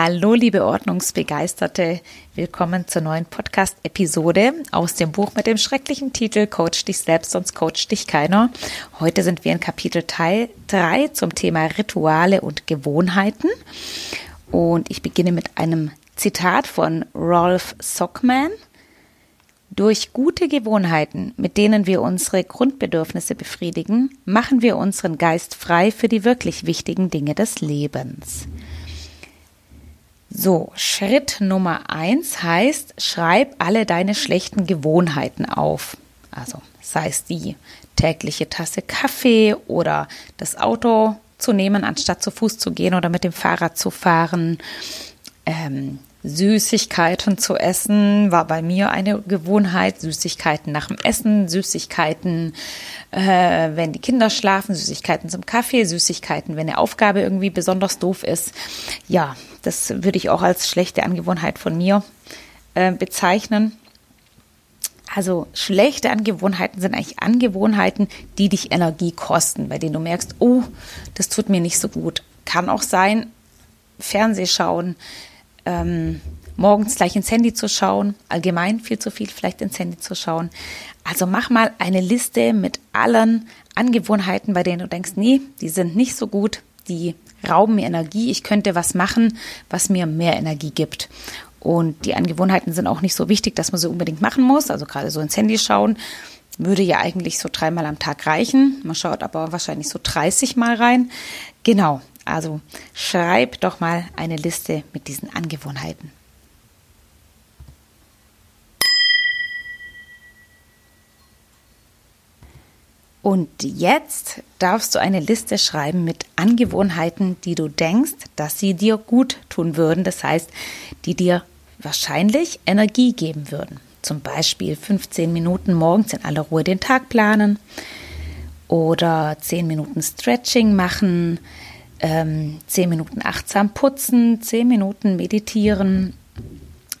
Hallo, liebe Ordnungsbegeisterte. Willkommen zur neuen Podcast-Episode aus dem Buch mit dem schrecklichen Titel Coach dich selbst, sonst coach dich keiner. Heute sind wir in Kapitel Teil 3 zum Thema Rituale und Gewohnheiten. Und ich beginne mit einem Zitat von Rolf Sockman. Durch gute Gewohnheiten, mit denen wir unsere Grundbedürfnisse befriedigen, machen wir unseren Geist frei für die wirklich wichtigen Dinge des Lebens. So, Schritt Nummer eins heißt, schreib alle deine schlechten Gewohnheiten auf. Also sei es die tägliche Tasse Kaffee oder das Auto zu nehmen, anstatt zu Fuß zu gehen oder mit dem Fahrrad zu fahren. Ähm, Süßigkeiten zu essen war bei mir eine Gewohnheit. Süßigkeiten nach dem Essen, Süßigkeiten, äh, wenn die Kinder schlafen, Süßigkeiten zum Kaffee, Süßigkeiten, wenn eine Aufgabe irgendwie besonders doof ist. Ja, das würde ich auch als schlechte Angewohnheit von mir äh, bezeichnen. Also schlechte Angewohnheiten sind eigentlich Angewohnheiten, die dich Energie kosten, bei denen du merkst, oh, das tut mir nicht so gut. Kann auch sein, Fernseh schauen, ähm, morgens gleich ins Handy zu schauen, allgemein viel zu viel vielleicht ins Handy zu schauen. Also mach mal eine Liste mit allen Angewohnheiten, bei denen du denkst, nee, die sind nicht so gut, die rauben mir Energie, ich könnte was machen, was mir mehr Energie gibt. Und die Angewohnheiten sind auch nicht so wichtig, dass man sie unbedingt machen muss. Also gerade so ins Handy schauen würde ja eigentlich so dreimal am Tag reichen. Man schaut aber wahrscheinlich so 30 Mal rein. Genau. Also schreib doch mal eine Liste mit diesen Angewohnheiten. Und jetzt darfst du eine Liste schreiben mit Angewohnheiten, die du denkst, dass sie dir gut tun würden. Das heißt, die dir wahrscheinlich Energie geben würden. Zum Beispiel 15 Minuten morgens in aller Ruhe den Tag planen oder 10 Minuten Stretching machen, ähm, zehn Minuten achtsam putzen, zehn Minuten meditieren,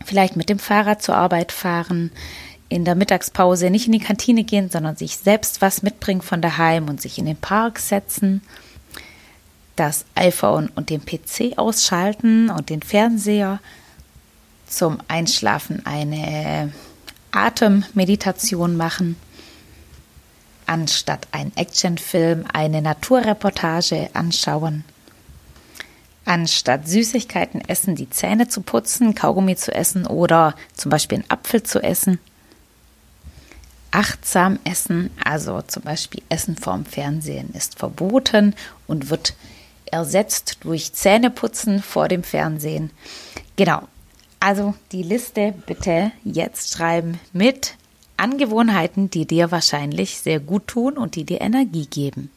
vielleicht mit dem Fahrrad zur Arbeit fahren, in der Mittagspause nicht in die Kantine gehen, sondern sich selbst was mitbringen von daheim und sich in den Park setzen, das iPhone und den PC ausschalten und den Fernseher, zum Einschlafen eine Atemmeditation machen, anstatt einen Actionfilm eine Naturreportage anschauen, anstatt Süßigkeiten essen, die Zähne zu putzen, Kaugummi zu essen oder zum Beispiel einen Apfel zu essen. Achtsam essen, also zum Beispiel Essen vorm Fernsehen, ist verboten und wird ersetzt durch Zähneputzen vor dem Fernsehen. Genau. Also die Liste bitte jetzt schreiben mit Angewohnheiten, die dir wahrscheinlich sehr gut tun und die dir Energie geben.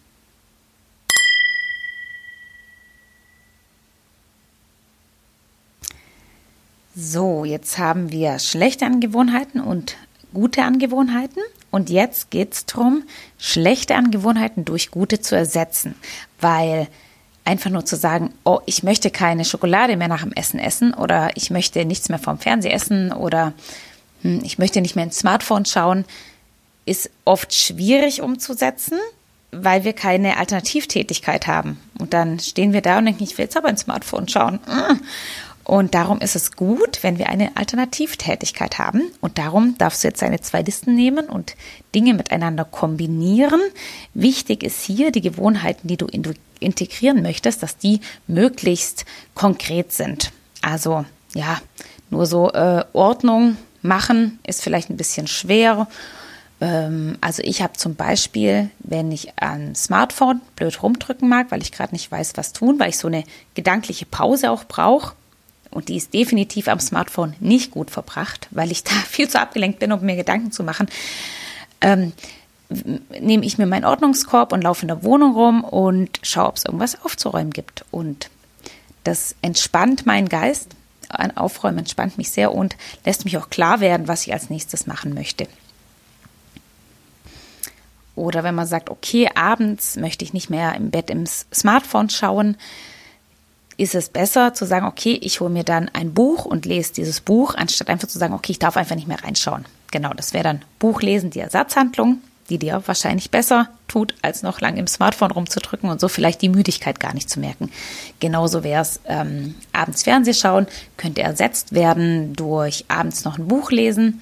So, jetzt haben wir schlechte Angewohnheiten und gute Angewohnheiten. Und jetzt geht es darum, schlechte Angewohnheiten durch gute zu ersetzen. Weil einfach nur zu sagen, oh, ich möchte keine Schokolade mehr nach dem Essen essen oder ich möchte nichts mehr vom Fernseher essen oder ich möchte nicht mehr ins Smartphone schauen, ist oft schwierig umzusetzen, weil wir keine Alternativtätigkeit haben. Und dann stehen wir da und denken, ich will jetzt aber ins Smartphone schauen. Und darum ist es gut, wenn wir eine Alternativtätigkeit haben. Und darum darfst du jetzt deine zwei Listen nehmen und Dinge miteinander kombinieren. Wichtig ist hier die Gewohnheiten, die du integrieren möchtest, dass die möglichst konkret sind. Also ja, nur so äh, Ordnung machen ist vielleicht ein bisschen schwer. Ähm, also ich habe zum Beispiel, wenn ich am Smartphone blöd rumdrücken mag, weil ich gerade nicht weiß, was tun, weil ich so eine gedankliche Pause auch brauche, und die ist definitiv am Smartphone nicht gut verbracht, weil ich da viel zu abgelenkt bin, um mir Gedanken zu machen, ähm, nehme ich mir meinen Ordnungskorb und laufe in der Wohnung rum und schaue, ob es irgendwas aufzuräumen gibt. Und das entspannt meinen Geist ein Aufräumen entspannt mich sehr und lässt mich auch klar werden, was ich als nächstes machen möchte. Oder wenn man sagt, okay, abends möchte ich nicht mehr im Bett im Smartphone schauen, ist es besser zu sagen, okay, ich hole mir dann ein Buch und lese dieses Buch, anstatt einfach zu sagen, okay, ich darf einfach nicht mehr reinschauen. Genau, das wäre dann Buchlesen, die Ersatzhandlung, die dir wahrscheinlich besser tut, als noch lang im Smartphone rumzudrücken und so vielleicht die Müdigkeit gar nicht zu merken. Genauso wäre es ähm, abends Fernseh schauen, könnte ersetzt werden durch abends noch ein Buch lesen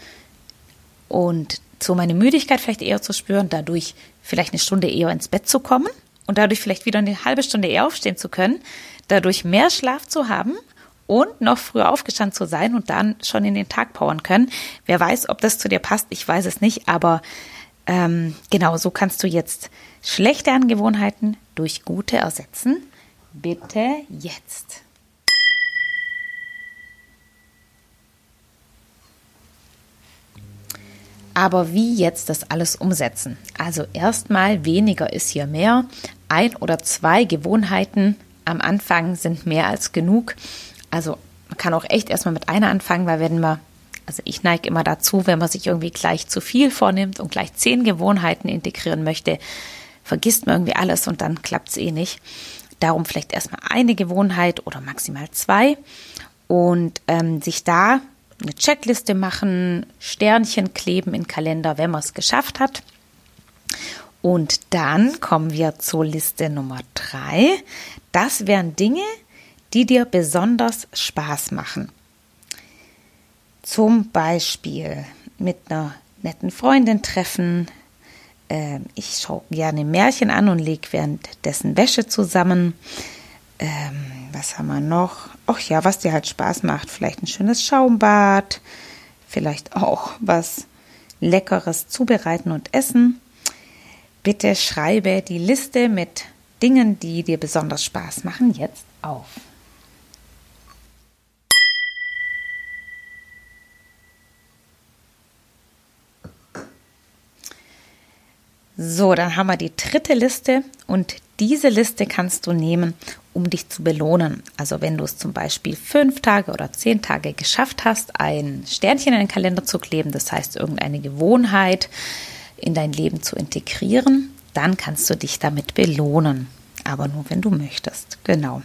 und so meine Müdigkeit vielleicht eher zu spüren, dadurch vielleicht eine Stunde eher ins Bett zu kommen und dadurch vielleicht wieder eine halbe Stunde eher aufstehen zu können, dadurch mehr Schlaf zu haben und noch früher aufgestanden zu sein und dann schon in den Tag powern können. Wer weiß, ob das zu dir passt, ich weiß es nicht, aber ähm, genau so kannst du jetzt schlechte Angewohnheiten durch gute ersetzen. Bitte jetzt. Aber wie jetzt das alles umsetzen? Also erstmal weniger ist hier mehr. Ein oder zwei Gewohnheiten am Anfang sind mehr als genug. Also man kann auch echt erstmal mit einer anfangen, weil wenn man, also ich neige immer dazu, wenn man sich irgendwie gleich zu viel vornimmt und gleich zehn Gewohnheiten integrieren möchte, vergisst man irgendwie alles und dann klappt es eh nicht. Darum vielleicht erstmal eine Gewohnheit oder maximal zwei und ähm, sich da eine Checkliste machen, Sternchen kleben in Kalender, wenn man es geschafft hat. Und dann kommen wir zur Liste Nummer drei. Das wären Dinge, die dir besonders Spaß machen. Zum Beispiel mit einer netten Freundin treffen. Ähm, ich schaue gerne Märchen an und lege währenddessen Wäsche zusammen. Ähm, was haben wir noch? Ach ja, was dir halt Spaß macht. Vielleicht ein schönes Schaumbad. Vielleicht auch was Leckeres zubereiten und essen. Bitte schreibe die Liste mit Dingen, die dir besonders Spaß machen, jetzt auf. So, dann haben wir die dritte Liste und diese Liste kannst du nehmen, um dich zu belohnen. Also wenn du es zum Beispiel fünf Tage oder zehn Tage geschafft hast, ein Sternchen in den Kalender zu kleben, das heißt irgendeine Gewohnheit in dein Leben zu integrieren, dann kannst du dich damit belohnen. Aber nur wenn du möchtest. Genau.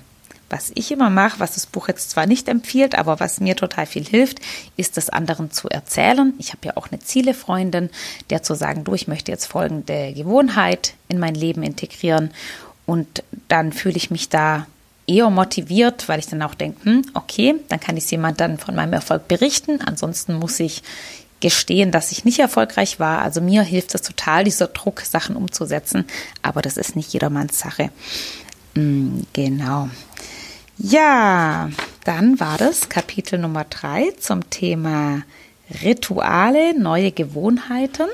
Was ich immer mache, was das Buch jetzt zwar nicht empfiehlt, aber was mir total viel hilft, ist das anderen zu erzählen. Ich habe ja auch eine Zielefreundin, der zu sagen, du, ich möchte jetzt folgende Gewohnheit in mein Leben integrieren und dann fühle ich mich da eher motiviert, weil ich dann auch denke, hm, okay, dann kann ich jemand dann von meinem Erfolg berichten. Ansonsten muss ich gestehen, dass ich nicht erfolgreich war. Also mir hilft es total, dieser Druck, Sachen umzusetzen. Aber das ist nicht jedermanns Sache. Hm, genau. Ja, dann war das Kapitel Nummer drei zum Thema Rituale, neue Gewohnheiten.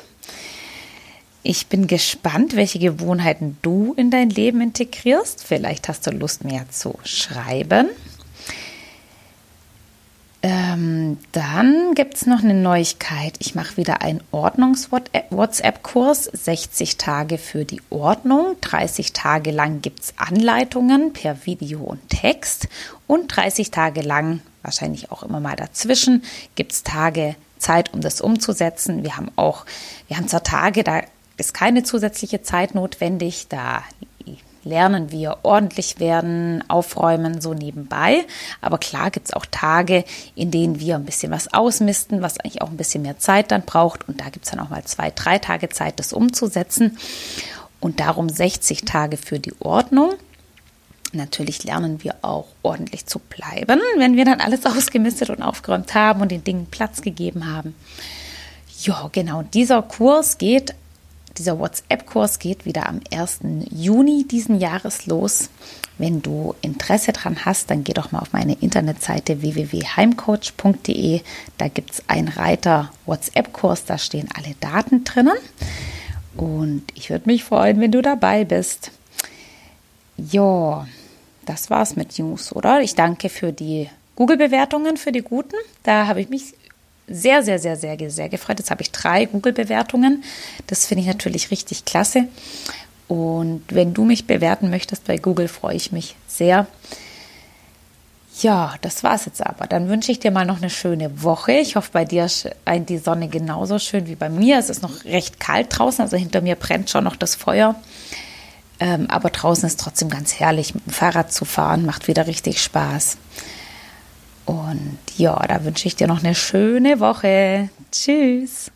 Ich bin gespannt, welche Gewohnheiten du in dein Leben integrierst. Vielleicht hast du Lust, mehr zu schreiben. Ähm, dann gibt es noch eine Neuigkeit. Ich mache wieder einen Ordnungs-WhatsApp-Kurs. 60 Tage für die Ordnung. 30 Tage lang gibt es Anleitungen per Video und Text. Und 30 Tage lang, wahrscheinlich auch immer mal dazwischen, gibt es Tage Zeit, um das umzusetzen. Wir haben auch, wir haben zwar Tage, da ist keine zusätzliche Zeit notwendig. Da lernen wir ordentlich werden, aufräumen, so nebenbei. Aber klar gibt es auch Tage, in denen wir ein bisschen was ausmisten, was eigentlich auch ein bisschen mehr Zeit dann braucht. Und da gibt es dann auch mal zwei, drei Tage Zeit, das umzusetzen. Und darum 60 Tage für die Ordnung. Natürlich lernen wir auch ordentlich zu bleiben, wenn wir dann alles ausgemistet und aufgeräumt haben und den Dingen Platz gegeben haben. Ja, genau. Dieser Kurs geht dieser WhatsApp-Kurs geht wieder am 1. Juni diesen Jahres los. Wenn du Interesse daran hast, dann geh doch mal auf meine Internetseite www.heimcoach.de. Da gibt es einen Reiter WhatsApp-Kurs, da stehen alle Daten drinnen. Und ich würde mich freuen, wenn du dabei bist. Ja, das war's mit News, oder? Ich danke für die Google-Bewertungen, für die guten. Da habe ich mich sehr, sehr, sehr, sehr, sehr gefreut. Jetzt habe ich drei Google-Bewertungen. Das finde ich natürlich richtig klasse. Und wenn du mich bewerten möchtest bei Google, freue ich mich sehr. Ja, das war es jetzt aber. Dann wünsche ich dir mal noch eine schöne Woche. Ich hoffe, bei dir scheint die Sonne genauso schön wie bei mir. Es ist noch recht kalt draußen, also hinter mir brennt schon noch das Feuer. Ähm, aber draußen ist trotzdem ganz herrlich, mit dem Fahrrad zu fahren, macht wieder richtig Spaß. Und ja, da wünsche ich dir noch eine schöne Woche. Tschüss.